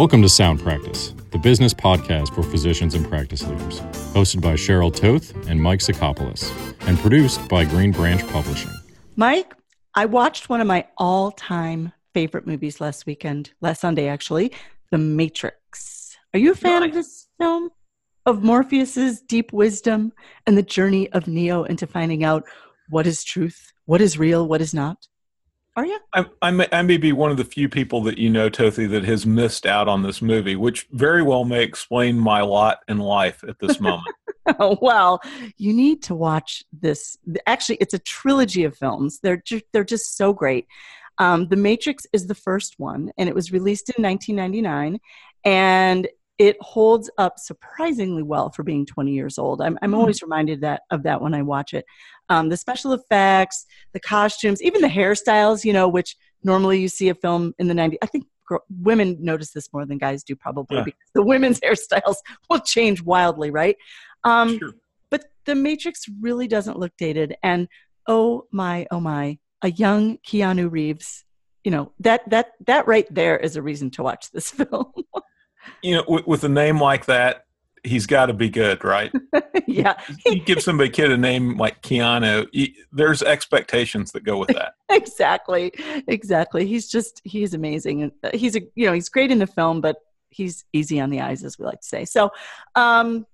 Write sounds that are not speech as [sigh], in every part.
Welcome to Sound Practice, the business podcast for physicians and practice leaders, hosted by Cheryl Toth and Mike Sacopulos, and produced by Green Branch Publishing. Mike, I watched one of my all time favorite movies last weekend, last Sunday actually, The Matrix. Are you a fan of this film? Of Morpheus's deep wisdom and the journey of Neo into finding out what is truth, what is real, what is not? Are you? I, I, may, I may be one of the few people that you know, Tothi, that has missed out on this movie, which very well may explain my lot in life at this moment. [laughs] well, you need to watch this. Actually, it's a trilogy of films. They're ju- they're just so great. Um, the Matrix is the first one, and it was released in 1999, and it holds up surprisingly well for being 20 years old. I'm, I'm hmm. always reminded that of that when I watch it. Um, the special effects, the costumes, even the hairstyles, you know, which normally you see a film in the 90s. I think women notice this more than guys do probably yeah. because the women's [laughs] hairstyles will change wildly, right? Um, sure. But the Matrix really doesn't look dated. And oh my, oh my, a young Keanu Reeves, you know, that, that, that right there is a reason to watch this [laughs] film you know, with, with a name like that, he's got to be good, right? [laughs] yeah. you give somebody kid a name like Keanu, he, there's expectations that go with that. [laughs] exactly. Exactly. He's just he's amazing. He's a you know, he's great in the film, but he's easy on the eyes as we like to say. So, um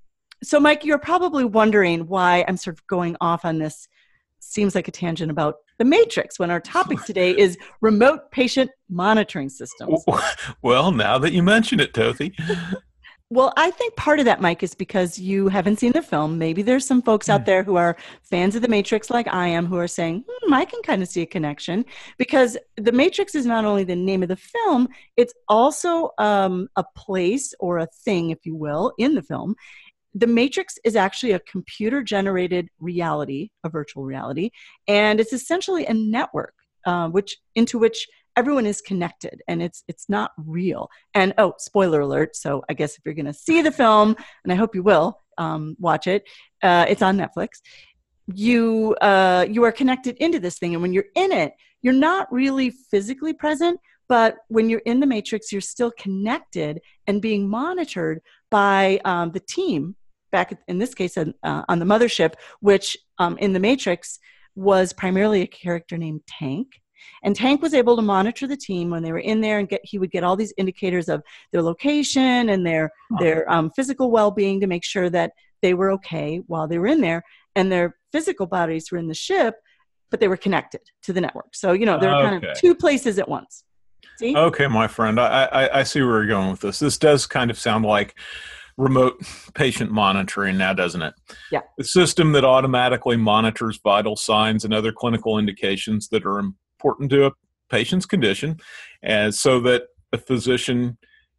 so Mike, you're probably wondering why I'm sort of going off on this seems like a tangent about the matrix when our topic today is remote patient monitoring systems. Well, now that you mention it, Tothi. Well, I think part of that, Mike, is because you haven't seen the film. Maybe there's some folks out hmm. there who are fans of The Matrix, like I am, who are saying, hmm, I can kind of see a connection. Because The Matrix is not only the name of the film, it's also um, a place or a thing, if you will, in the film the matrix is actually a computer generated reality a virtual reality and it's essentially a network uh, which into which everyone is connected and it's it's not real. And oh spoiler alert so i guess if you're going to see the film and i hope you will um, watch it uh, it's on netflix you uh, you are connected into this thing and when you're in it you're not really physically present but when you're in the matrix you're still connected and being monitored by um, the team back in this case uh, on the mothership, which um, in the Matrix was primarily a character named Tank. And Tank was able to monitor the team when they were in there, and get he would get all these indicators of their location and their oh. their um, physical well being to make sure that they were okay while they were in there, and their physical bodies were in the ship, but they were connected to the network. So you know they were okay. kind of two places at once. See? Okay, my friend, I, I I see where you're going with this. This does kind of sound like remote patient monitoring now, doesn't it? Yeah. The system that automatically monitors vital signs and other clinical indications that are important to a patient's condition, and so that a physician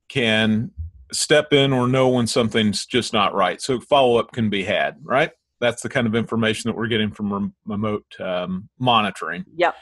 can step in or know when something's just not right. So follow up can be had, right? That's the kind of information that we're getting from remote um, monitoring. Yep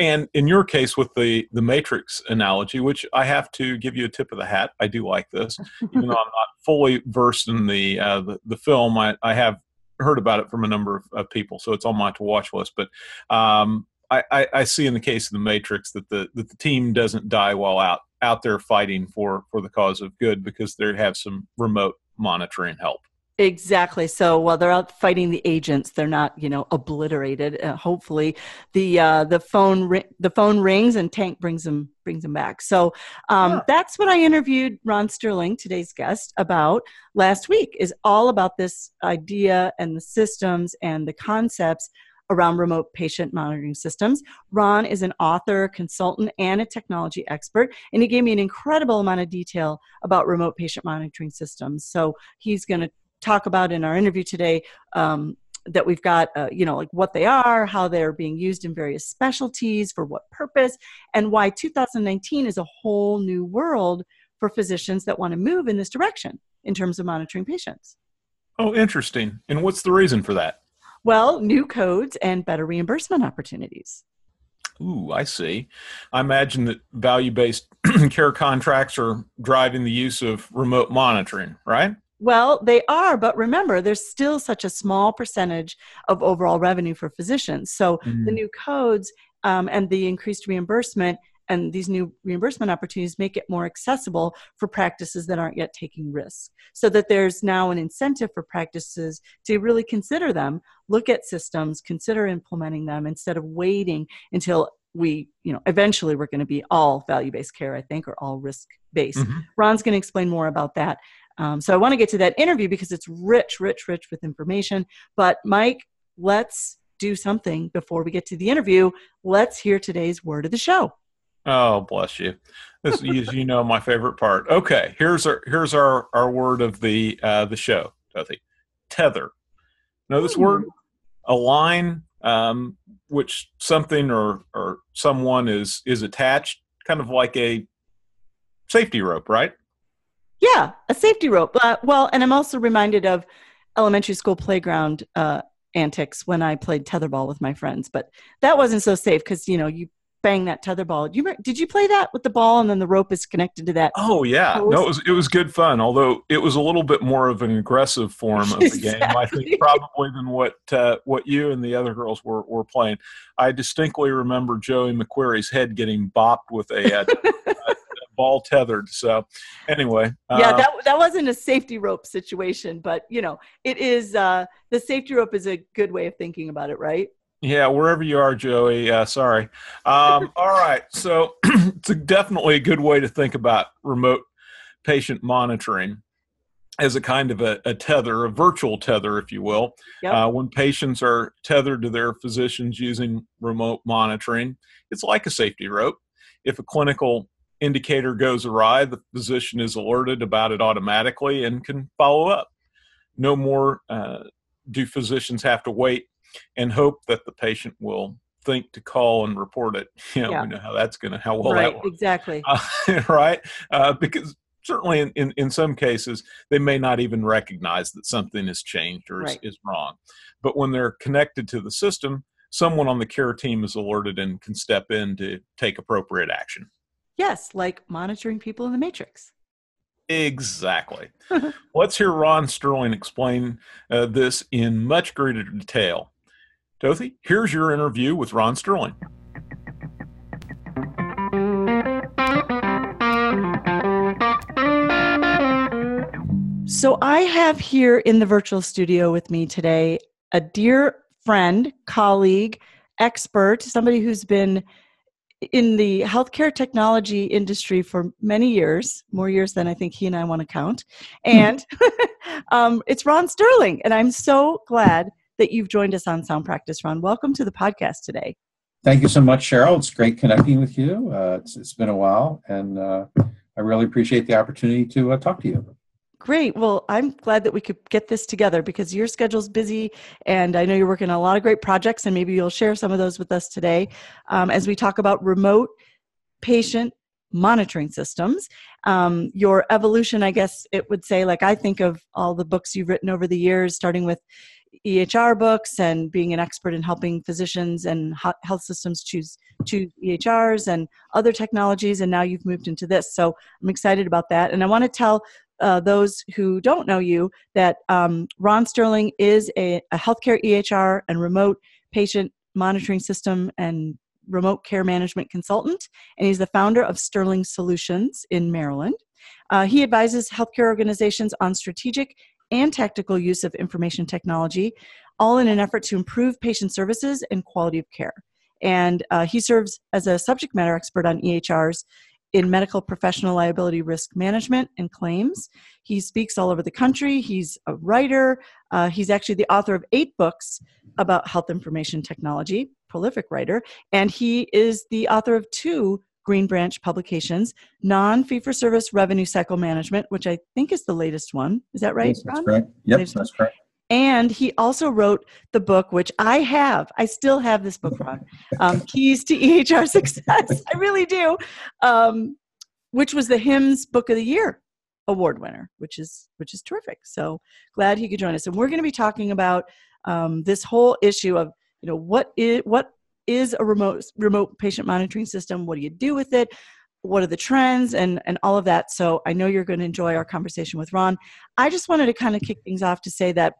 and in your case with the the matrix analogy which i have to give you a tip of the hat i do like this. Even though [laughs] i'm not fully versed in the uh, the, the, film I, I have heard about it from a number of, of people so it's on my to watch list. But um, I, I, I, see in the case of the matrix that the that the team doesn't die while out out there fighting for for the cause of good because they have some remote monitoring help Exactly. So while they're out fighting the agents, they're not, you know, obliterated. Uh, hopefully, the uh, the phone ri- the phone rings and Tank brings them brings them back. So um, yeah. that's what I interviewed Ron Sterling, today's guest, about last week. Is all about this idea and the systems and the concepts around remote patient monitoring systems. Ron is an author, consultant, and a technology expert, and he gave me an incredible amount of detail about remote patient monitoring systems. So he's going to talk about in our interview today um, that we've got, uh, you know, like what they are, how they're being used in various specialties, for what purpose, and why 2019 is a whole new world for physicians that want to move in this direction in terms of monitoring patients. Oh, interesting. And what's the reason for that? Well, new codes and better reimbursement opportunities. Ooh, I see. I imagine that value based [clears throat] care contracts are driving the use of remote monitoring, right? Well, they are, but remember, there's still such a small percentage of overall revenue for physicians. So mm-hmm. the new codes um, and the increased reimbursement and these new reimbursement opportunities make it more accessible for practices that aren't yet taking risks so that there's now an incentive for practices to really consider them look at systems consider implementing them instead of waiting until we you know eventually we're going to be all value-based care i think or all risk-based mm-hmm. ron's going to explain more about that um, so i want to get to that interview because it's rich rich rich with information. But mike let's do something before we get to the interview. Let's hear today's word of the show. Oh bless you. This is you know my favorite part. Okay here's our here's our our word of the uh the show Tothi. tether. Know this word A line um, which something or or someone is is attached, kind of like a safety rope, right? Yeah, a safety rope. Uh, well, and I'm also reminded of elementary school playground uh, antics when I played tetherball with my friends, but that wasn't so safe because you know you bang that tetherball. Did you did you play that with the ball and then the rope is connected to that? Oh yeah, post? no, it was it was good fun. Although it was a little bit more of an aggressive form of the exactly. game, I think probably than what uh, what you and the other girls were were playing. I distinctly remember Joey McQuarrie's head getting bopped with a, uh, a, a ball tethered. So anyway, yeah, uh, that that wasn't a safety rope situation, but you know, it is uh, the safety rope is a good way of thinking about it, right? Yeah, wherever you are, Joey. Uh, sorry. Um, [laughs] all right. So [clears throat] it's a, definitely a good way to think about remote patient monitoring as a kind of a, a tether, a virtual tether, if you will. Yep. Uh, when patients are tethered to their physicians using remote monitoring, it's like a safety rope. If a clinical indicator goes awry, the physician is alerted about it automatically and can follow up. No more uh, do physicians have to wait and hope that the patient will think to call and report it. You [laughs] know, yeah. we know how that's going to, how well right, that works. Exactly. [laughs] Uh, right. Uh, because certainly in, in, in, some cases, they may not even recognize that something has changed or right. is, is wrong. But when they're connected to the system, someone on the care team is alerted and can step in to take appropriate action. Yes, like monitoring people in the matrix. Exactly. [laughs] Let's hear Ron Sterling explain uh, this in much greater detail. Tothi, here's your interview with Ron Sterling. So, I have here in the virtual studio with me today a dear friend, colleague, expert, somebody who's been in the healthcare technology industry for many years, more years than I think he and I want to count. And [laughs] um, it's Ron Sterling. And I'm so glad that you've joined us on Sound Practice, Ron. Welcome to the podcast today. Thank you so much, Cheryl. It's great connecting with you. Uh, it's, it's been a while, and uh, I really appreciate the opportunity to uh, talk to you. Great. Well, I'm glad that we could get this together because your schedule's busy, and I know you're working on a lot of great projects, and maybe you'll share some of those with us today um, as we talk about remote patient monitoring systems. Um, your evolution, I guess it would say, like I think of all the books you've written over the years, starting with EHR books and being an expert in helping physicians and health systems choose choose EHRs and other technologies, and now you've moved into this. So I'm excited about that, and I want to tell uh, those who don't know you that um, Ron Sterling is a, a healthcare EHR and remote patient monitoring system and remote care management consultant, and he's the founder of Sterling Solutions in Maryland. Uh, he advises healthcare organizations on strategic and tactical use of information technology, all in an effort to improve patient services and quality of care. And uh, he serves as a subject matter expert on EHRs in medical professional liability risk management and claims. He speaks all over the country. He's a writer. Uh, he's actually the author of eight books about health information technology, prolific writer. And he is the author of two Green Branch publications, Non Fee for Service Revenue Cycle Management, which I think is the latest one. Is that right? Yes, that's correct. Yep, that's correct. And he also wrote the book, which I have. I still have this book, Ron. Um, Keys to EHR Success. [laughs] I really do. Um, which was the HIMSS Book of the Year award winner, which is which is terrific. So glad he could join us. And we're going to be talking about um, this whole issue of you know what is what is a remote remote patient monitoring system? What do you do with it? What are the trends and and all of that? So I know you're going to enjoy our conversation with Ron. I just wanted to kind of kick things off to say that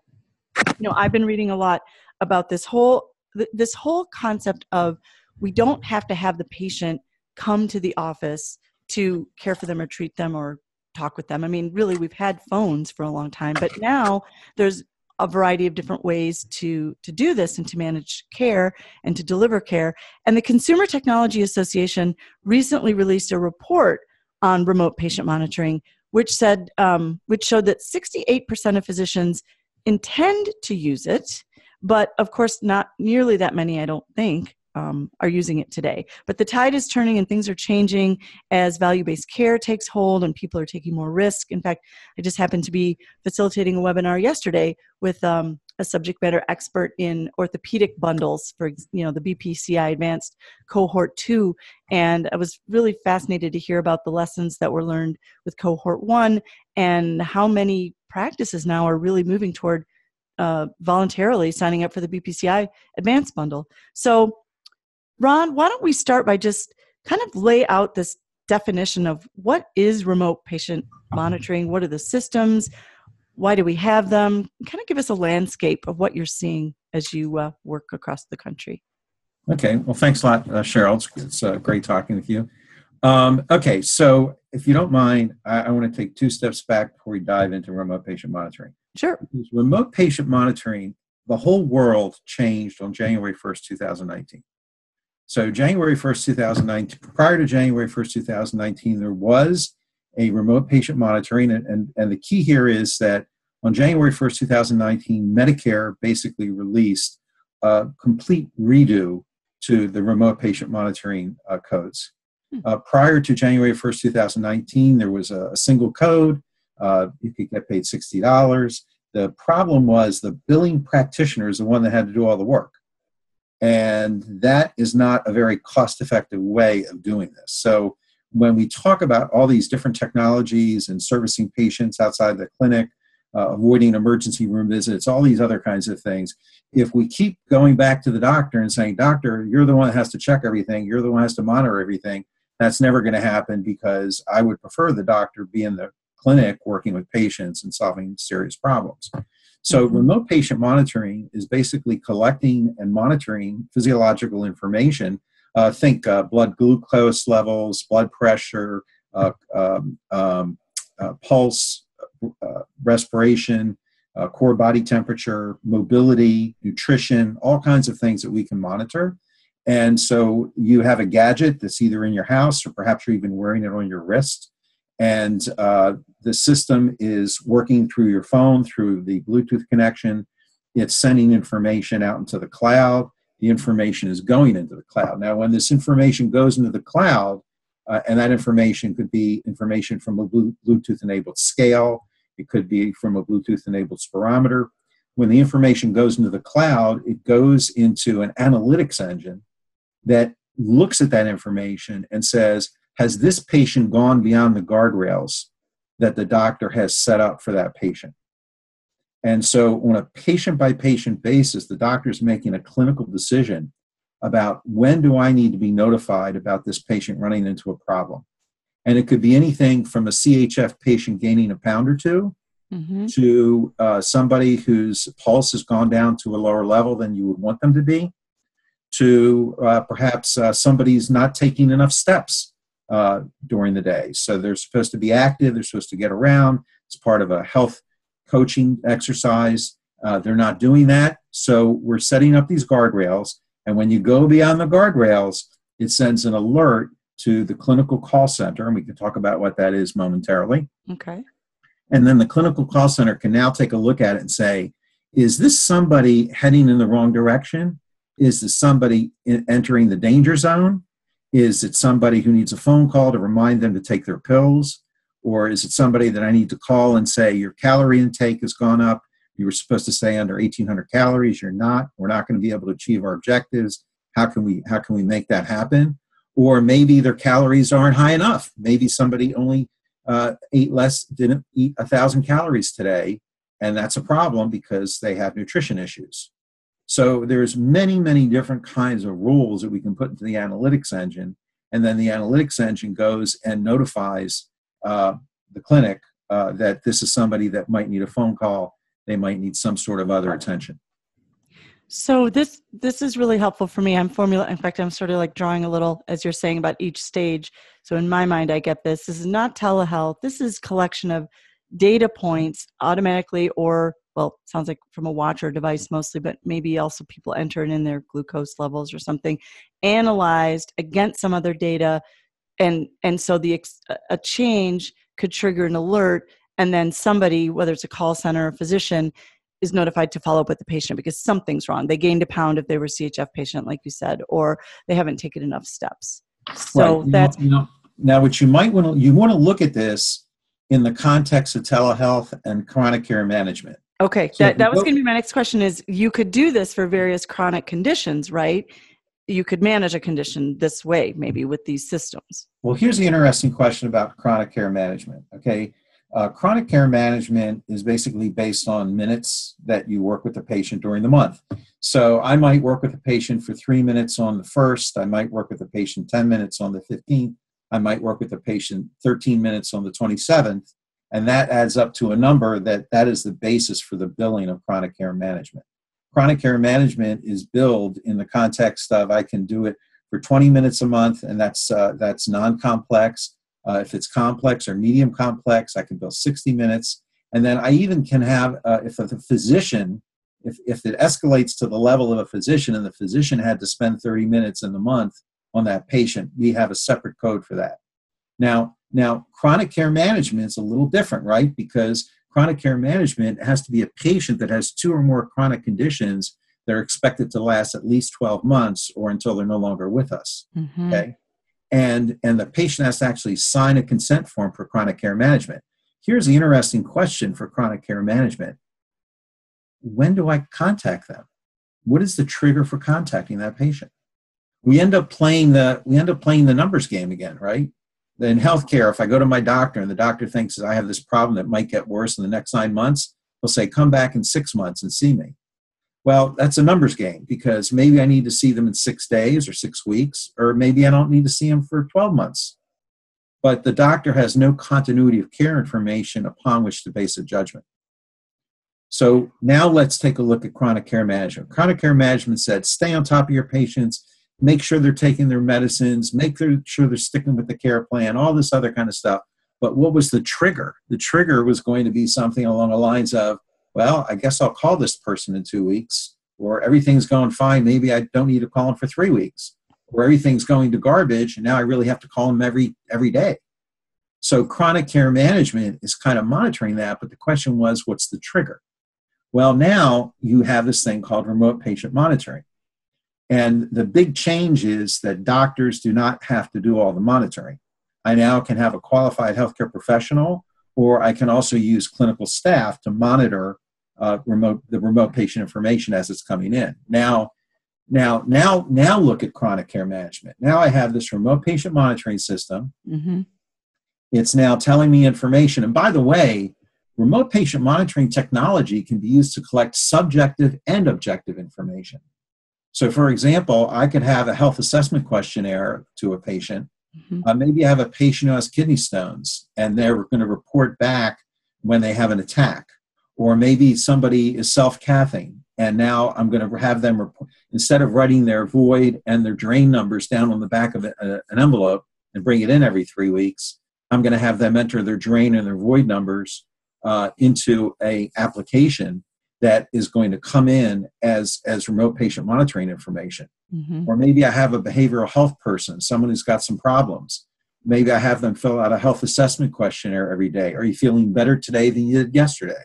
you know I've been reading a lot about this whole this whole concept of we don't have to have the patient come to the office to care for them or treat them or talk with them. I mean, really, we've had phones for a long time, but now there's a variety of different ways to to do this and to manage care and to deliver care. And the Consumer Technology Association recently released a report on remote patient monitoring, which said um, which showed that 68% of physicians intend to use it, but of course not nearly that many. I don't think um, are using it today. But the tide is turning and things are changing as value based care takes hold and people are taking more risk. In fact, I just happened to be facilitating a webinar yesterday with um, a subject matter expert in orthopedic bundles for you know the BPCI Advanced Cohort 2 and I was really fascinated to hear about the lessons that were learned with Cohort 1 and how many practices now are really moving toward uh, voluntarily signing up for the BPCI Advanced Bundle. So Ron, why don't we start by just kind of lay out this definition of what is remote patient monitoring? What are the systems? Why do we have them? Kind of give us a landscape of what you're seeing as you uh, work across the country. Okay, well, thanks a lot, uh, Cheryl. It's, it's uh, great talking with you. Um, okay, so if you don't mind, I, I want to take two steps back before we dive into remote patient monitoring. Sure. Because remote patient monitoring, the whole world changed on January 1st, 2019. So January 1st, 2019, prior to January 1st, 2019, there was a remote patient monitoring. And, and, and the key here is that on January 1st, 2019, Medicare basically released a complete redo to the remote patient monitoring uh, codes. Hmm. Uh, prior to January 1st, 2019, there was a, a single code. Uh, you could get paid $60. The problem was the billing practitioner is the one that had to do all the work. And that is not a very cost effective way of doing this. So, when we talk about all these different technologies and servicing patients outside the clinic, uh, avoiding emergency room visits, all these other kinds of things, if we keep going back to the doctor and saying, Doctor, you're the one that has to check everything, you're the one that has to monitor everything, that's never going to happen because I would prefer the doctor be in the clinic working with patients and solving serious problems. So, mm-hmm. remote patient monitoring is basically collecting and monitoring physiological information. Uh, think uh, blood glucose levels, blood pressure, uh, um, um, uh, pulse, uh, respiration, uh, core body temperature, mobility, nutrition, all kinds of things that we can monitor. And so, you have a gadget that's either in your house or perhaps you're even wearing it on your wrist. And the system is working through your phone through the bluetooth connection. It's sending information out into the cloud the information is going into the cloud now when this information goes into the cloud uh, and that information could be information from a bluetooth enabled scale it could be from a bluetooth enabled spirometer when the information goes into the cloud it goes into an analytics engine that looks at that information and says has this patient gone beyond the guardrails that the doctor has set up for that patient? And so, on a patient by patient basis, the doctor is making a clinical decision about when do I need to be notified about this patient running into a problem. And it could be anything from a CHF patient gaining a pound or 2 mm-hmm. to uh, somebody whose pulse has gone down to a lower level than you would want them to be, to uh, perhaps uh, somebody's not taking enough steps uh, during the day. So they're supposed to be active, they're supposed to get around. It's part of a health coaching exercise. Uh, they're not doing that. So we're setting up these guardrails. And when you go beyond the guardrails, it sends an alert to the clinical call center. And we can talk about what that is momentarily. Okay. And then the clinical call center can now take a look at it and say, is this somebody heading in the wrong direction? Is this somebody entering the danger zone? Is it somebody who needs a phone call to remind them to take their pills? Or is it somebody that I need to call and say, your calorie intake has gone up? You were supposed to stay under 1800 calories. You're not. We're not going to be able to achieve our objectives. How can we, how can we make that happen? Or maybe their calories aren't high enough. Maybe somebody only uh, ate less, didn't eat a thousand calories today. And that's a problem because they have nutrition issues. So there's many, many different kinds of rules that we can put into the analytics engine, and then the analytics engine goes and notifies uh, the clinic uh, that this is somebody that might need a phone call. They might need some sort of other attention. So this this is really helpful for me. I'm formula. In fact, I'm sort of like drawing a little as you're saying about each stage. So in my mind, I get this. This is not telehealth. This is collection of data points automatically, or well, sounds like from a watch or device mostly, but maybe also people enter in their glucose levels or something, analyzed against some other data, and and so the a change could trigger an alert, and then somebody, whether it's a call center or a physician, is notified to follow up with the patient because something's wrong. They gained a pound if they were CHF patient, like you said, or they haven't taken enough steps. So right. that's you know, now what you might want to you want to look at this in the context of telehealth and chronic care management. Okay, so that, that was going to be my next question. Is you could do this for various chronic conditions, right? You could manage a condition this way, maybe with these systems. Well, here's the interesting question about chronic care management. Okay, uh, chronic care management is basically based on minutes that you work with the patient during the month. So I might work with a patient for three minutes on the first, I might work with a patient 10 minutes on the 15th, I might work with a patient 13 minutes on the 27th, and that adds up to a number that that is the basis for the billing of chronic care management. Chronic care management is billed in the context of I can do it for 20 minutes a month, and that's uh, that's non-complex uh, if it's complex or medium complex, I can bill 60 minutes. And then I even can have, uh, if the physician, if, if it escalates to the level of a physician and the physician had to spend 30 minutes in the month on that patient, we have a separate code for that. Now, now chronic care management is a little different, right? Because chronic care management has to be a patient that has two or more chronic conditions that are expected to last at least 12 months or until they're no longer with us. Mm-hmm. Okay? And and the patient has to actually sign a consent form for chronic care management. Here's the interesting question for chronic care management. When do i contact them? What is the trigger for contacting that patient? We end up playing the we end up playing the numbers game again right in healthcare if i go to my doctor and the doctor thinks i have this problem that might get worse in the next nine months he'll say come back in six months and see me well, that's a numbers game because maybe I need to see them in six days or six weeks, or maybe I don't need to see them for 12 months. But the doctor has no continuity of care information upon which to base a judgment. So now let's take a look at chronic care management. Chronic care management said stay on top of your patients, make sure they're taking their medicines, make sure they're sticking with the care plan, all this other kind of stuff. But what was the trigger? The trigger was going to be something along the lines of well, I guess I'll call this person in two weeks, or everything's going fine. Maybe I don't need to call him for three weeks, or everything's going to garbage, and now I really have to call him every every day. So chronic care management is kind of monitoring that, but the question was, what's the trigger? Well, now you have this thing called remote patient monitoring. And the big change is that doctors do not have to do all the monitoring. I now can have a qualified healthcare professional or I can also use clinical staff to monitor uh, remote the remote patient information as it's coming in. Now, now, now, now look at chronic care management. Now I have this remote patient monitoring system. Mm-hmm. It's now telling me information. And by the way, remote patient monitoring technology can be used to collect subjective and objective information. So, for example, I could have a health assessment questionnaire to a patient Mm-hmm. Uh, maybe I have a patient who has kidney stones and they're going to report back when they have an attack. Or maybe somebody is self cathing and now I'm going to have them report, instead of writing their void and their drain numbers down on the back of a, an envelope and bring it in every three weeks, I'm going to have them enter their drain and their void numbers uh, into a application that is going to come in as as remote patient monitoring information. Mm-hmm. or maybe i have a behavioral health person someone who's got some problems. Maybe i have them fill out a health assessment questionnaire every day. Are you feeling better today than you did yesterday?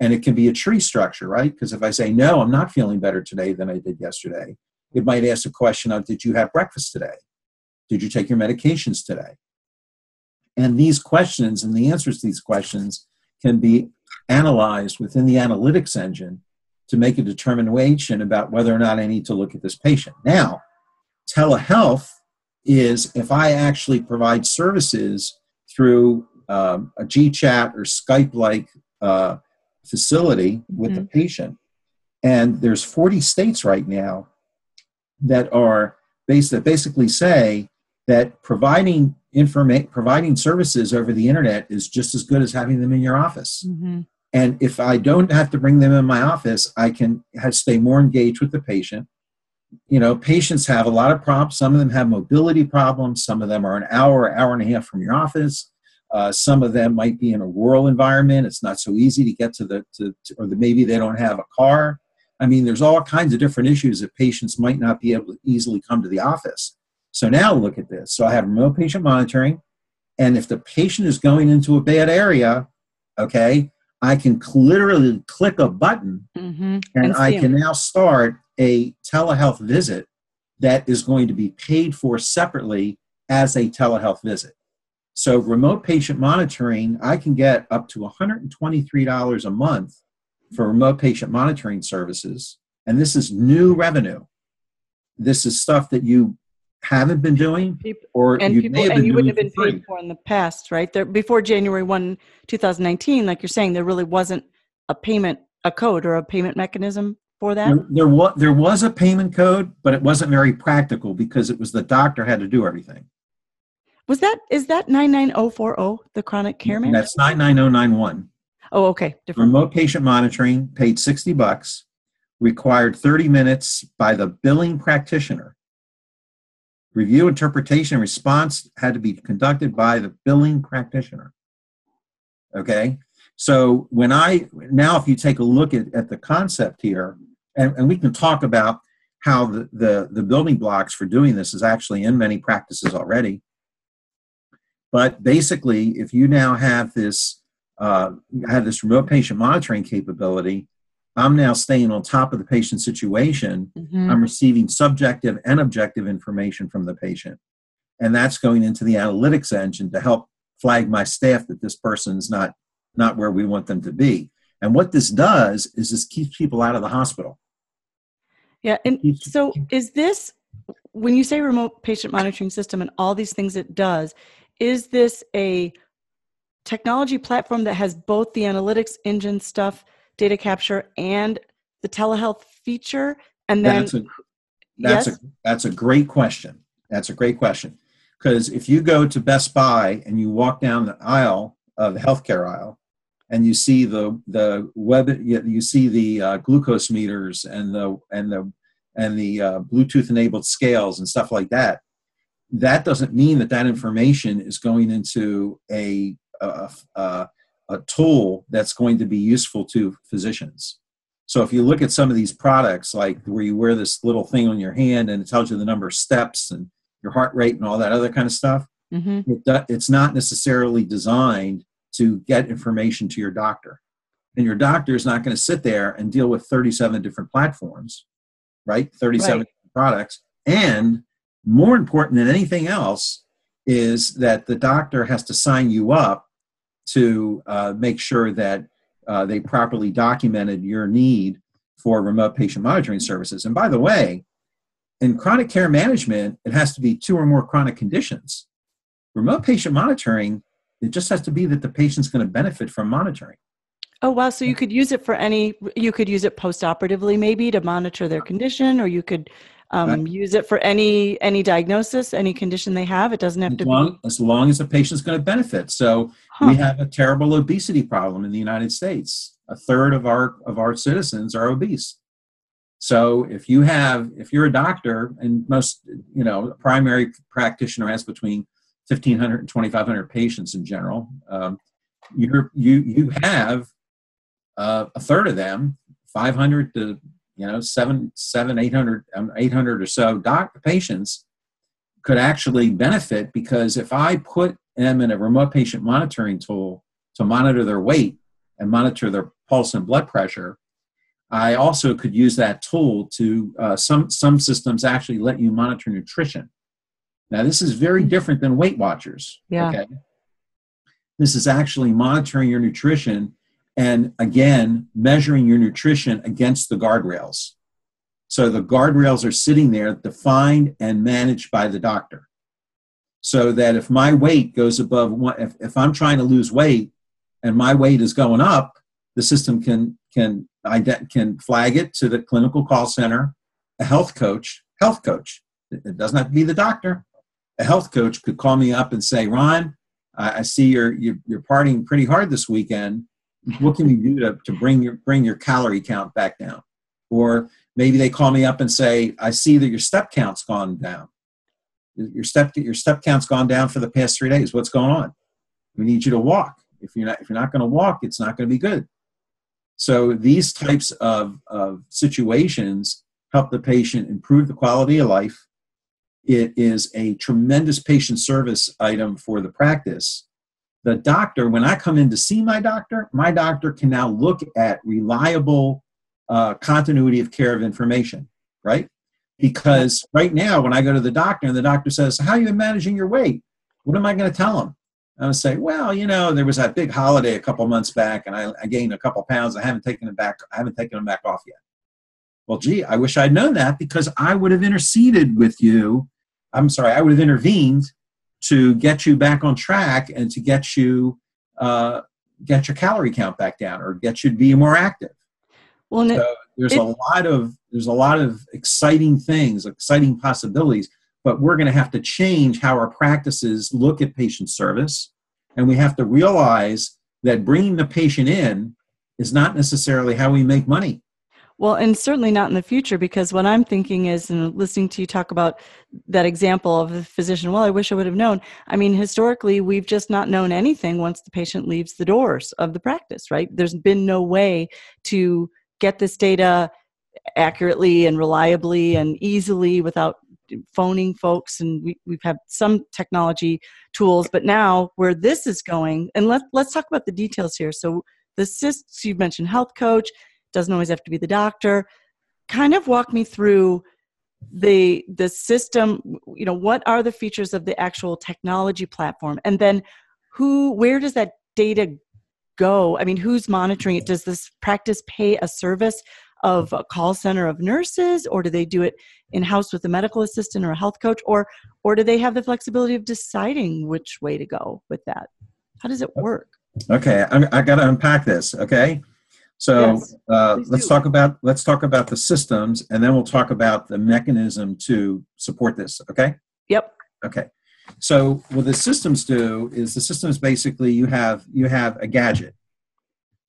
And it can be a tree structure right? Because if i say no i'm not feeling better today than i did yesterday it might ask a question of did you have breakfast today? Did you take your medications today? And these questions and the answers to these questions can be analyzed within the analytics engine to make a determination about whether or not I need to look at this patient. Now, telehealth is if I actually provide services through um, a GChat or Skype like uh, facility with mm-hmm. the patient. And there's 40 states right now that are based that basically say that providing information providing services over the internet is just as good as having them in your office. Mm-hmm. And if I don't have to bring them in my office, I can stay more engaged with the patient. You know, patients have a lot of problems. Some of them have mobility problems. Some of them are an hour, hour and a half from your office. Uh, some of them might be in a rural environment. It's not so easy to get to the, to, to, or the, maybe they don't have a car. I mean, there's all kinds of different issues that patients might not be able to easily come to the office. So now look at this. So I have remote patient monitoring. And if the patient is going into a bad area, okay, I can literally click a button mm-hmm. and, and I can now start a telehealth visit that is going to be paid for separately as a telehealth visit. So, remote patient monitoring, I can get up to $123 a month for remote patient monitoring services. And this is new revenue. This is stuff that you haven't been doing or and you people, and you wouldn't have been paid for in the past right? There before january 1 2019 like you're saying there really wasn't a payment a code or a payment mechanism for that? There, there was there was a payment code but it wasn't very practical because it was the doctor had to do everything. Was that is that 99040 the chronic care man? that's 99091 oh okay Different. remote patient monitoring paid 60 bucks required 30 minutes by the billing practitioner Review, interpretation, and response had to be conducted by the billing practitioner. Okay, so when I now, if you take a look at, at the concept here, and, and we can talk about how the, the, the building blocks for doing this is actually in many practices already. But basically, if you now have this uh, have this remote patient monitoring capability, I'm now staying on top of the patient situation. Mm-hmm. I'm receiving subjective and objective information from the patient. And that's going into the analytics engine to help flag my staff that this person's not not where we want them to be. And what this does is this keeps people out of the hospital. Yeah, and so is this when you say remote patient monitoring system and all these things it does, is this a technology platform that has both the analytics engine stuff data capture and the telehealth feature? And then that's a, that's, yes? a, that's a great question. That's a great question. Because if you go to Best Buy and you walk down the aisle of the healthcare aisle, and you see the the web you see the uh, glucose meters and the and the and the uh, Bluetooth enabled scales and stuff like that. That doesn't mean that that information is going into a, a, a, a tool that's going to be useful to physicians. So if you look at some of these products, like where you wear this little thing on your hand and it tells you the number of steps and your heart rate and all that other kind of stuff, mm-hmm. it, it's not necessarily designed to get information to your doctor. And your doctor is not going to sit there and deal with 37 different platforms, right? 37 right. products. And more important than anything else is that the doctor has to sign you up to uh, make sure that uh, they properly documented your need for remote patient monitoring services. And by the way, in chronic care management, it has to be two or more chronic conditions. Remote patient monitoring, it just has to be that the patient's going to benefit from monitoring. Oh wow! So you could use it for any. You could use it post-operatively, maybe to monitor their condition, or you could um, right. use it for any any diagnosis, any condition they have. It doesn't have as to long, be as long as the patient's going to benefit. So huh. we have a terrible obesity problem in the United States. A third of our of our citizens are obese. So if you have if you're a doctor and most you know primary practitioner has between 1500 and 2500 patients in general, um, you're you you have uh, a third of them 500 to you know, seven, seven, 800, um, 800 or so doc patients could actually benefit because if I put them in a remote patient monitoring tool to monitor their weight and monitor their pulse and blood pressure, I also could use that tool to uh, some some systems actually let you monitor nutrition. Now this is very different than Weight Watchers. Yeah. Okay. This is actually monitoring your nutrition and again, measuring your nutrition against the guardrails. So the guardrails are sitting there defined and managed by the doctor. So that if my weight goes above one, if, if I'm trying to lose weight and my weight is going up, the system can can can flag it to the clinical call center, a health coach, health coach. It doesn't have to be the doctor. A health coach could call me up and say, Ron, I see you're, you're, you're partying pretty hard this weekend [laughs] what can you do to, to bring your bring your calorie count back down? Or maybe they call me up and say i see that your step count's gone down. Your step your step count's gone down for the past three days. What's going on? We need you to walk. If you're not if you're not going to walk it's not going to be good. So these types of, of situations help the patient improve the quality of life. It is a tremendous patient service item for the practice the doctor, when I come in to see my doctor, my doctor can now look at reliable uh, continuity of care of information, right? Because right now, when I go to the doctor and the doctor says, How are you managing your weight? What am I going to tell him? I'm going to say, Well, you know, there was that big holiday a couple months back and I, I gained a couple pounds. I haven't taken it back. I haven't taken them back off yet. Well, gee, I wish I'd known that because I would have interceded with you. I'm sorry, I would have intervened to get you back on track and to get you uh, get your calorie count back down or get you to be more active. Well, so it, there's it, a lot of there's a lot of exciting things, exciting possibilities, but we're going to have to change how our practices look at patient service, and we have to realize that bringing the patient in is not necessarily how we make money. Well, and certainly not in the future, because what I'm thinking is, and listening to you talk about that example of the physician, well, I wish I would have known. I mean, historically, we've just not known anything once the patient leaves the doors of the practice, right? There's been no way to get this data accurately and reliably and easily without phoning folks and we, we've had some technology tools but now where this is going and let, let's talk about the details here so the cysts you've mentioned health coach doesn't always have to be the doctor kind of walk me through the the system you know what are the features of the actual technology platform? And then who where does that data go? I mean who's monitoring it? Does this practice pay a service of a call center of nurses or do they do it in house with a medical assistant or a health coach or or do they have the flexibility of deciding which way to go with that? How does it work? Okay i, I got to unpack this okay so yes, uh, let's do. talk about let's talk about the systems, and then we'll talk about the mechanism to support this. Okay. Yep. Okay. So what the systems do is the systems basically you have you have a gadget.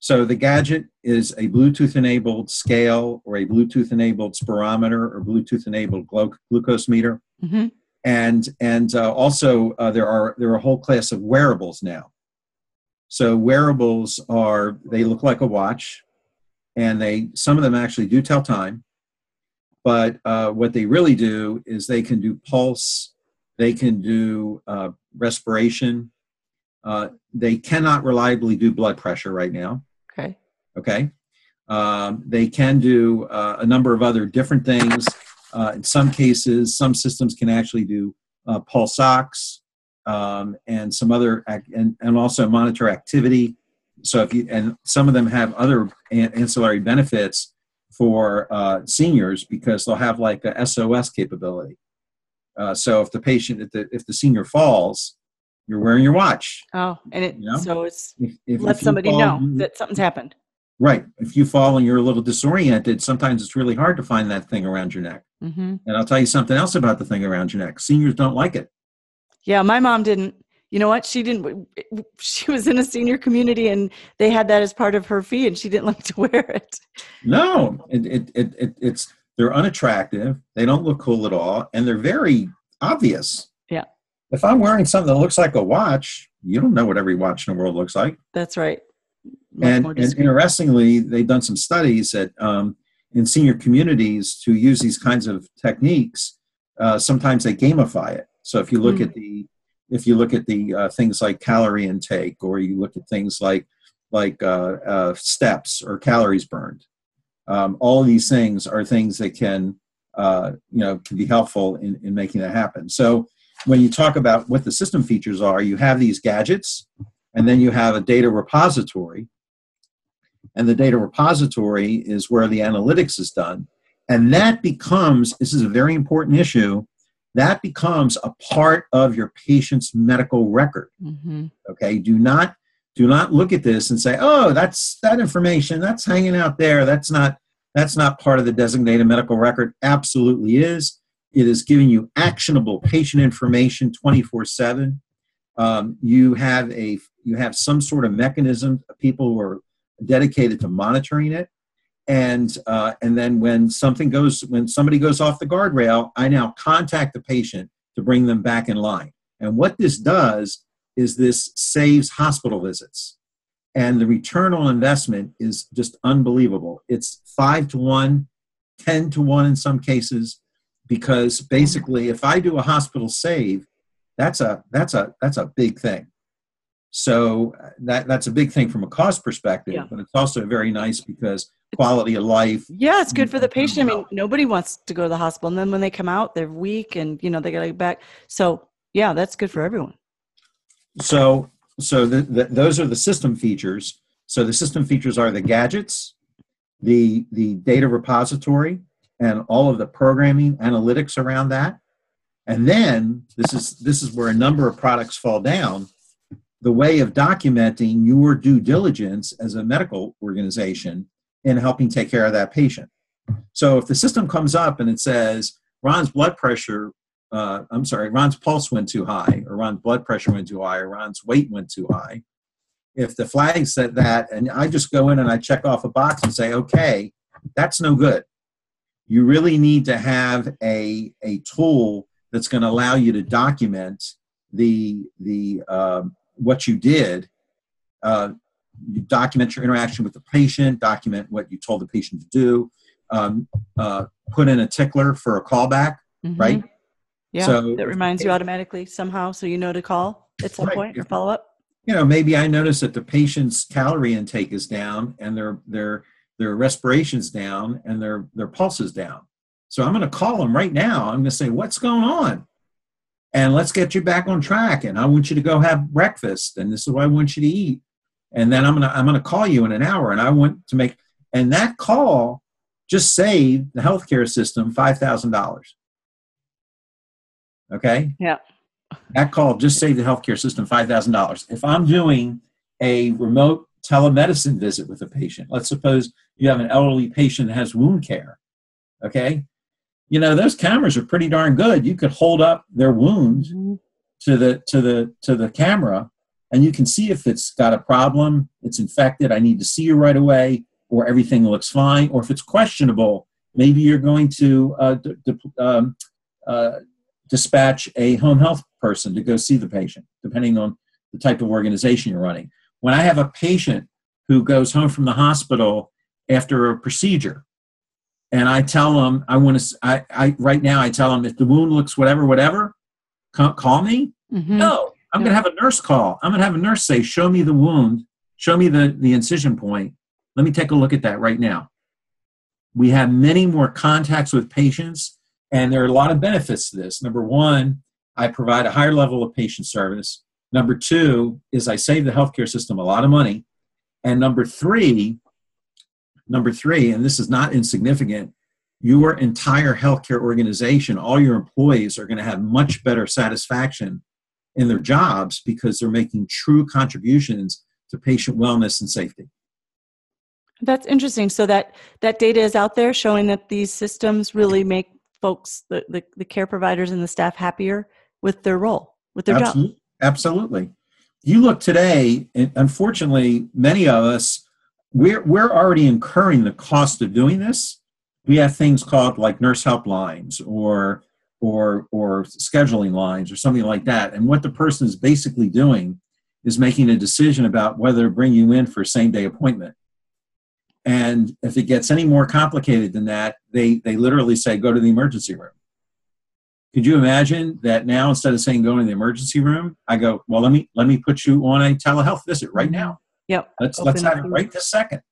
So the gadget is a Bluetooth enabled scale or a Bluetooth enabled spirometer or Bluetooth enabled glu- glucose meter. Mm-hmm. And and uh, also uh, there are there are a whole class of wearables now. So wearables are they look like a watch, and they some of them actually do tell time, but uh, what they really do is they can do pulse, they can do uh, respiration. Uh, they cannot reliably do blood pressure right now. Okay. Okay. Um, they can do uh, a number of other different things. Uh, in some cases, some systems can actually do uh, pulse ox um, and some other and, and also monitor activity. So if you and some of them have other ancillary benefits for uh, seniors because they'll have like a sos capability. Uh, so if the patient if the, if the senior falls you're wearing your watch. Oh and it you know? so it's if, if, let if somebody fall, know that something's happened. Right. If you fall and you're a little disoriented sometimes it's really hard to find that thing around your neck. Mm-hmm. and i'll tell you something else about the thing around your neck. Seniors don't like it yeah, my mom didn't. You know what? She didn't. She was in a senior community, and they had that as part of her fee, and she didn't [laughs] like to wear it. No, it, it, it, it it's they're unattractive. They don't look cool at all, and they're very obvious. Yeah. If I'm wearing something that looks like a watch, you don't know what every watch in the world looks like. That's right. and, and interestingly, they've done some studies that um, in senior communities to use these kinds of techniques, uh, sometimes they gamify it. So if you look mm. at the if you look at the uh, things like calorie intake, or you look at things like like uh, uh, steps or calories burned, um, all these things are things that can uh, you know can be helpful in, in making that happen. So when you talk about what the system features are, you have these gadgets, and then you have a data repository, and the data repository is where the analytics is done, and that becomes this is a very important issue that becomes a part of your patient's medical record. Mm-hmm. okay do not do not look at this and say oh that's that information that's hanging out there. That's not that's not part of the designated medical record. Absolutely is. It is giving you actionable patient information 24 7 um, you have a you have some sort of mechanism people who are dedicated to monitoring it. And uh, and then when something goes, when somebody goes off the guardrail, I now contact the patient to bring them back in line. And what this does is this saves hospital visits, and the return on investment is just unbelievable. It's five to one ten to one in some cases, because basically, if I do a hospital save, that's a that's a that's a big thing so uh, that that's a big thing from a cost perspective, yeah. but it's also very nice because quality of life. Yeah, it's good for the patient. I mean, nobody wants to go to the hospital, and then when they come out, they're weak, and you know they got to get back. So yeah, that's good for everyone. So so the, the, those are the system features. So the system features are the gadgets, the the data repository, and all of the programming analytics around that. And then this is this is where a number of products fall down the way of documenting your due diligence as a medical organization in helping take care of that patient. So if the system comes up and it says Ron's blood pressure, uh, I'm sorry, Ron's pulse went too high, or Ron's blood pressure went too high, or Ron's weight went too high, if the flag said that, and I just go in and I check off a box and say, okay, that's no good. You really need to have a, a tool that's going to allow you to document the the um, what you did. Uh, you document your interaction with the patient, document what you told the patient to do, um, uh, put in a tickler for a callback, mm-hmm. right? Yeah, so that reminds you automatically somehow, so you know to call at some right. point or follow up. You know, maybe I notice that the patient's calorie intake is down and their their their respiration's down and their their pulse is down. So I'm going to call them right now. I'm going to say, "What's going on?" And let's get you back on track and i want you to go have breakfast and this is what i want you to eat and then i'm gonna i'm gonna call you in an hour and i want to make and that call just saved the healthcare system $5000 okay? Yeah. That call just saved the healthcare system $5000 if i'm doing a remote telemedicine visit with a patient let's suppose you have an elderly patient that has wound care okay you know those cameras are pretty darn good you could hold up their wound mm-hmm. to the to the to the camera and you can see if it's got a problem it's infected i need to see you right away or everything looks fine or if it's questionable maybe you're going to uh, d- d- um, uh, dispatch a home health person to go see the patient depending on the type of organization you're running when i have a patient who goes home from the hospital after a procedure and I tell them I want to. I, I right now I tell them if the wound looks whatever, whatever, call me. Mm-hmm. No, I'm yeah. going to have a nurse call. I'm going to have a nurse say, "Show me the wound. Show me the the incision point. Let me take a look at that right now." We have many more contacts with patients, and there are a lot of benefits to this. Number one, I provide a higher level of patient service. Number two is I save the healthcare system a lot of money. And number three, Number three, and this is not insignificant, your entire healthcare organization, all your employees are going to have much better satisfaction in their jobs because they're making true contributions to patient wellness and safety. That's interesting. So that that data is out there showing that these systems really make folks, the, the, the care providers and the staff happier with their role, with their Absolutely. job. Absolutely. You look today, and unfortunately, many of us we're, we're already incurring the cost of doing this. We have things called like nurse helplines or or or scheduling lines or something like that. And what the person is basically doing is making a decision about whether to bring you in for a same day appointment. And if it gets any more complicated than that, they they literally say go to the emergency room. Could you imagine that now instead of saying go to the emergency room, I go, well let me let me put you on a telehealth visit right now. Yep. Let's Open let's have it right this second.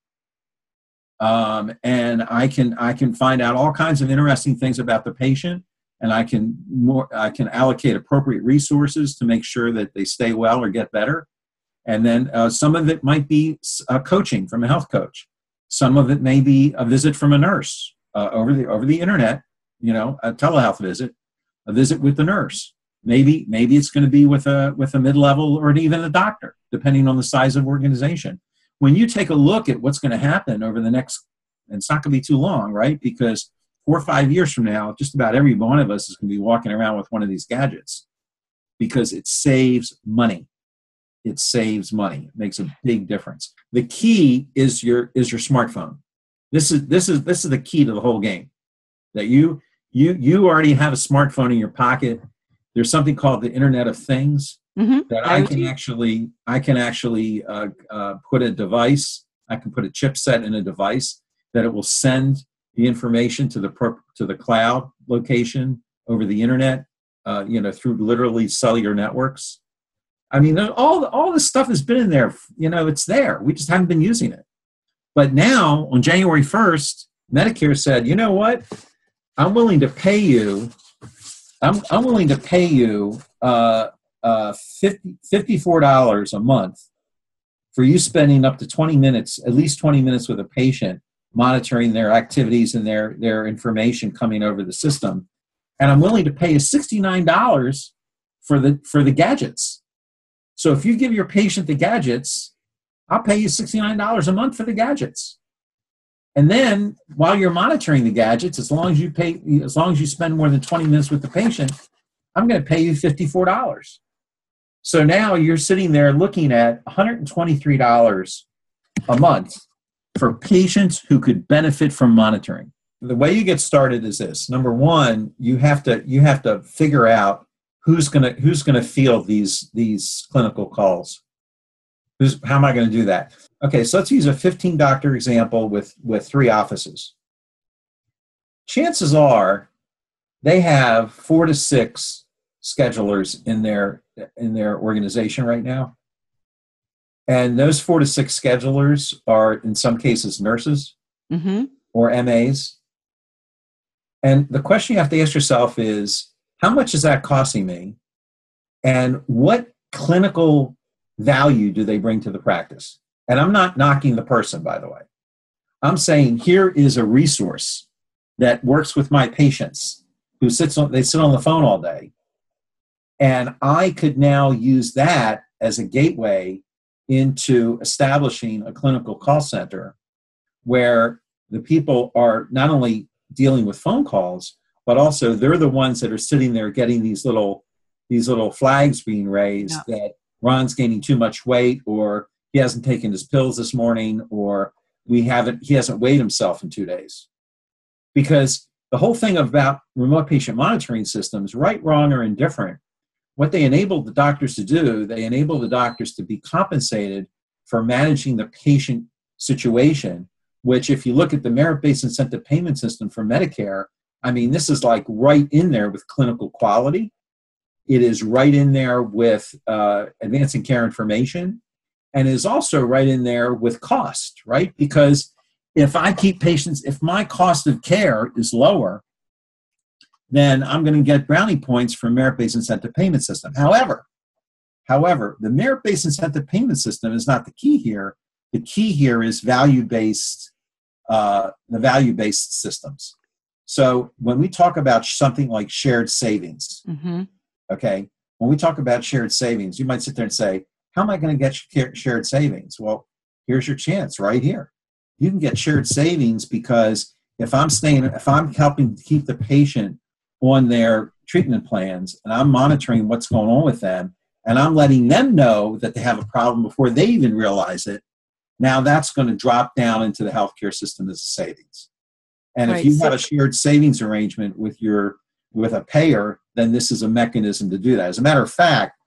Um, and I can I can find out all kinds of interesting things about the patient, and I can more I can allocate appropriate resources to make sure that they stay well or get better. And then uh, some of it might be uh, coaching from a health coach. Some of it may be a visit from a nurse uh, over the over the internet. You know, a telehealth visit, a visit with the nurse. Maybe maybe it's going to be with a with a mid level or even a doctor, depending on the size of organization. When you take a look at what's going to happen over the next, and it's not going to be too long, right? Because four or five years from now, just about every one of us is going to be walking around with one of these gadgets because it saves money. it saves money. It makes a big difference. The key is your is your smartphone. This is this is this is the key to the whole game. That you you you already have a smartphone in your pocket. There's something called the Internet of Things Mhm. that I can actually I can actually uh, uh, put a device. I can put a chipset in a device that it will send the information to the to the cloud location over the internet. Uh, you know, through literally cellular networks. I mean, all all this stuff has been in there. You know, it's there. We just haven't been using it. But now, on January first, Medicare said, you know what? I'm willing to pay you. I'm I'm willing to pay you. Uh, uh, 50, $54 a month for you spending up to 20 minutes, at least 20 minutes with a patient, monitoring their activities and their, their information coming over the system. And I'm willing to pay you $69 for the, for the gadgets. So if you give your patient the gadgets, I'll pay you $69 a month for the gadgets. And then while you're monitoring the gadgets, as long as you pay, as long as you spend more than 20 minutes with the patient, I'm going to pay you $54. So now you're sitting there looking at $123 a month for patients who could benefit from monitoring. The way you get started is this. Number one, you have to you have to figure out who's gonna who's gonna field these these clinical calls. Who's, how am I going to do that? Okay, so let's use a 15 doctor example with with three offices. Chances are they have four to six schedulers in their in their organization right now and those four to six schedulers are in some cases nurses Mhm. or MAs and the question you have to ask yourself is how much is that costing me and what clinical value do they bring to the practice and i'm not knocking the person by the way. I'm saying here is a resource that works with my patients who sits on they sit on the phone all day. And I could now use that as a gateway into establishing a clinical call center where the people are not only dealing with phone calls, but also they're the ones that are sitting there getting these little these little flags being raised that Ron's gaining too much weight or he hasn't taken his pills this morning or we haven't he hasn't weighed himself in two days. Because the whole thing about remote patient monitoring systems, right, wrong, or indifferent, what they enable the doctors to do, they enable the doctors to be compensated for managing the patient situation, which, if you look at the merit based incentive payment system for Medicare, I mean, this is like right in there with clinical quality. It is right in there with uh, advancing care information, and is also right in there with cost, right? Because if I keep patients, if my cost of care is lower, then I'm going to get brownie points from merit-based incentive payment system. However, however, the merit-based incentive payment system is not the key here. The key here is value-based, uh, the value-based systems. So when we talk about something like shared savings, Mhm. okay, when we talk about shared savings, you might sit there and say, "How am I going to get shared savings?" Well, here's your chance right here. You can get shared savings because if I'm staying, if I'm helping to keep the patient on their treatment plans and I'm monitoring what's going on with them and I'm letting them know that they have a problem before they even realize it, now that's going to drop down into the healthcare system as a savings. And Right, if you have a shared savings arrangement with your with a payer, then this is a mechanism to do that. As a matter of fact,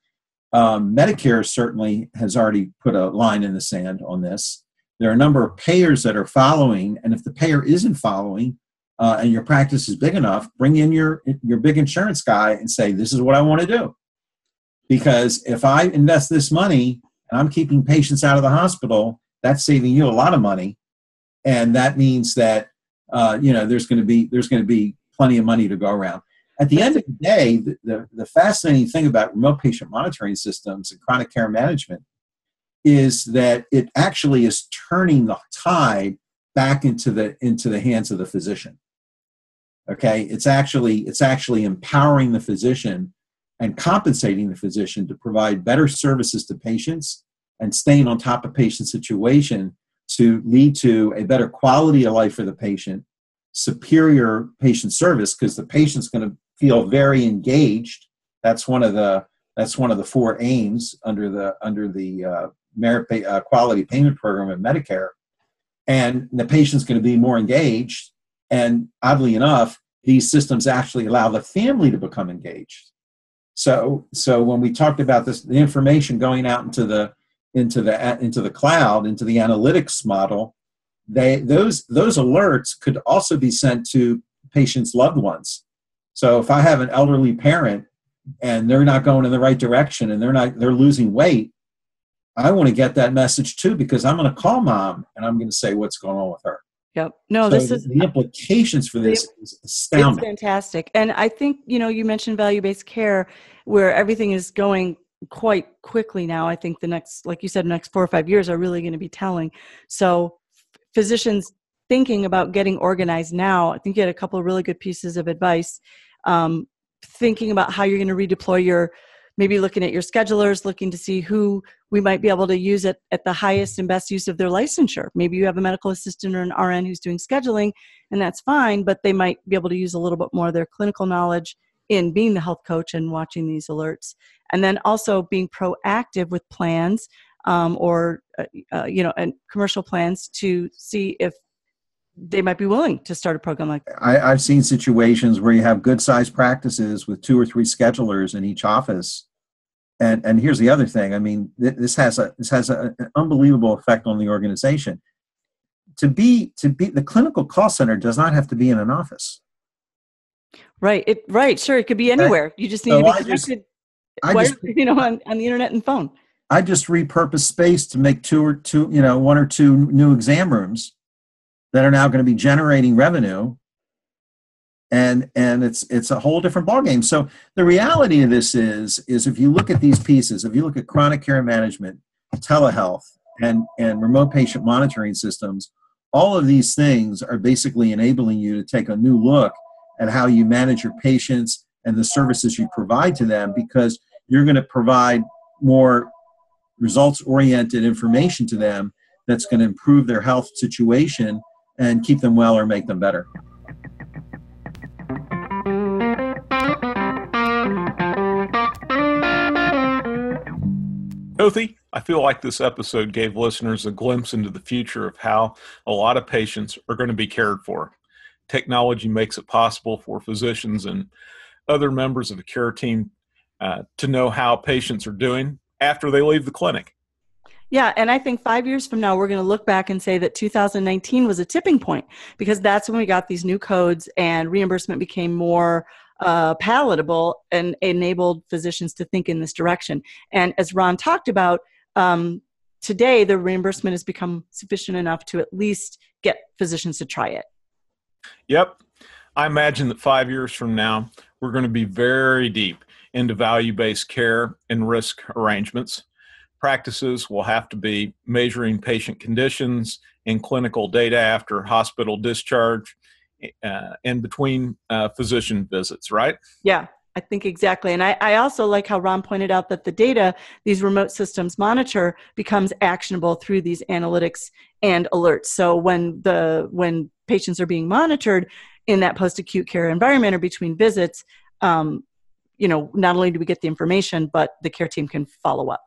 um, Medicare certainly has already put a line in the sand on this. There are a number of payers that are following, and if the payer isn't following, uh, and your practice is big enough, bring in your your big insurance guy and say, "This is what I want to do." Because if I invest this money and I'm keeping patients out of the hospital, that's saving you a lot of money, and that means that uh, you know there's going to be there's going to be plenty of money to go around. At the end of the day, the, the, the fascinating thing about remote patient monitoring systems and chronic care management is that it actually is turning the tide back into the into the hands of the physician. Okay? It's actually it's actually empowering the physician and compensating the physician to provide better services to patients and staying on top of patient situation to lead to a better quality of life for the patient superior patient service because the patient's going to feel very engaged that's one of the That's one of the four aims under the under the uh, merit pay, uh, quality payment program of Medicare. And the patient's going to be more engaged. And oddly enough, these systems actually allow the family to become engaged. So, so when we talked about this, the information going out into the into the into the cloud, into the analytics model, they those those alerts could also be sent to patients' loved ones. So, if I have an elderly parent and they're not going in the right direction and they're not they're losing weight, I want to get that message too because I'm going to call mom and I'm going to say what's going on with her. Yep. No, So this is the implications for this is astounding. It's fantastic. And I think, you know, you mentioned value based care where everything is going quite quickly now. I think the next, like you said, next four or five years are really going to be telling. So, physicians thinking about getting organized now, I think you had a couple of really good pieces of advice. Um, thinking about how you're going to redeploy your maybe looking at your schedulers, looking to see who we might be able to use it at the highest and best use of their licensure. Maybe you have a medical assistant or an RN who's doing scheduling, and that's fine, but they might be able to use a little bit more of their clinical knowledge in being the health coach and watching these alerts. And then also being proactive with plans um, or, uh, uh, you know, and commercial plans to see if they might be willing to start a program like that. I, I've seen situations where you have good sized practices with two or three schedulers in each office. And, and here's the other thing. I mean, th- this has a this has a, an unbelievable effect on the organization. To be to be the clinical call center does not have to be in an office. Right. It right. Sure. It could be anywhere. You just need So to be I just- connected. Wire- just [laughs] you know, on, on the internet and phone. I just repurposed space to make two or two, you know, one or two new exam rooms that are now going to be generating revenue. And and it's it's a whole different ballgame. So the reality of this is is if you look at these pieces, if you look at chronic care management, telehealth, and and remote patient monitoring systems, all of these things are basically enabling you to take a new look at how you manage your patients and the services you provide to them because you're going to provide more results oriented information to them that's going to improve their health situation and keep them well or make them better. Othie, I feel like this episode gave listeners a glimpse into the future of how a lot of patients are going to be cared for. Technology makes it possible for physicians and other members of the care team uh, to know how patients are doing after they leave the clinic. Yeah, and I think five years from now, we're going to look back and say that 2019 was a tipping point because that's when we got these new codes and reimbursement became more uh, palatable and enabled physicians to think in this direction. And as Ron talked about, um, today the reimbursement has become sufficient enough to at least get physicians to try it. Yep. I imagine that five years from now, we're going to be very deep into value based care and risk arrangements. Practices will have to be measuring patient conditions and clinical data after hospital discharge uh, and between uh, physician visits, right? Yeah, I think exactly. And I, I also like how Ron pointed out that the data these remote systems monitor becomes actionable through these analytics and alerts. So when the when patients are being monitored in that post-acute care environment or between visits, um, you know, not only do we get the information, but the care team can follow up,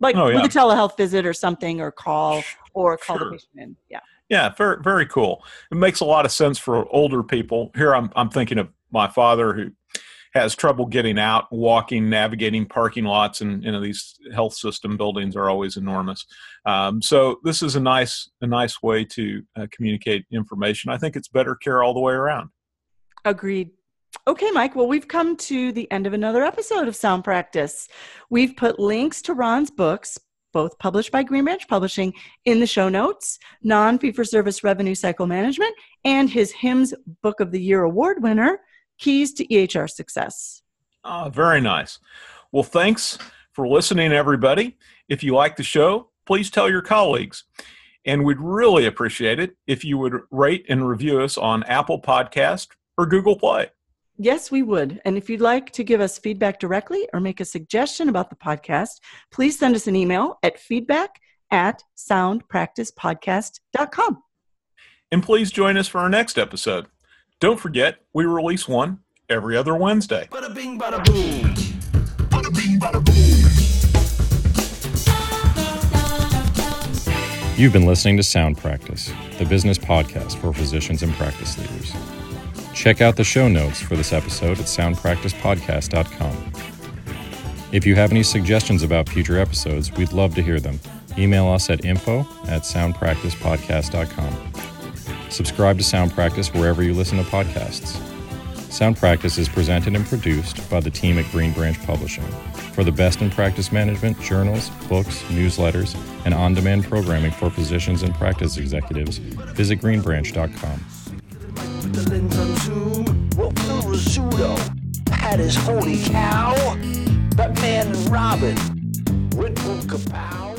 like Oh, yeah. with a telehealth visit or something, or call or call Sure. the patient in. Yeah. Yeah, very very cool. It makes a lot of sense for older people. Here I'm I'm thinking of my father who has trouble getting out, walking, navigating parking lots, and you know these health system buildings are always enormous. Um, so this is a nice a nice way to uh, communicate information. I think it's better care all the way around. Agreed. Okay, Mike. Well, we've come to the end of another episode of Sound Practice. We've put links to Ron's books, both published by Green Branch Publishing, in the show notes Non Fee for Service Revenue Cycle Management, and his HIMSS Book of the Year Award winner, Keys to EHR Success. Ah, very nice. Well, thanks for listening, everybody. If you like the show, please tell your colleagues. And we'd really appreciate it if you would rate and review us on Apple Podcast or Google Play. Yes, we would. And if you'd like to give us feedback directly or make a suggestion about the podcast, please send us an email at feedback at soundpracticepodcast.com. And please join us for our next episode. Don't forget, we release one every other Wednesday. Bada bing, bada boom. Bada bing, bada boom. You've been listening to Sound Practice, the business podcast for physicians and practice leaders. Check out the show notes for this episode at soundpracticepodcast.com. If you have any suggestions about future episodes, we'd love to hear them. Email us at info at soundpracticepodcast.com. Subscribe to Sound Practice wherever you listen to podcasts. Sound Practice is presented and produced by the team at Green Branch Publishing. For the best in practice management, journals, books, newsletters, and on demand programming for physicians and practice executives, visit greenbranch.com. With the Lincoln Tomb, Wolf the Rizzuto, had his holy cow, Batman and Robin, Red Bull Kapow.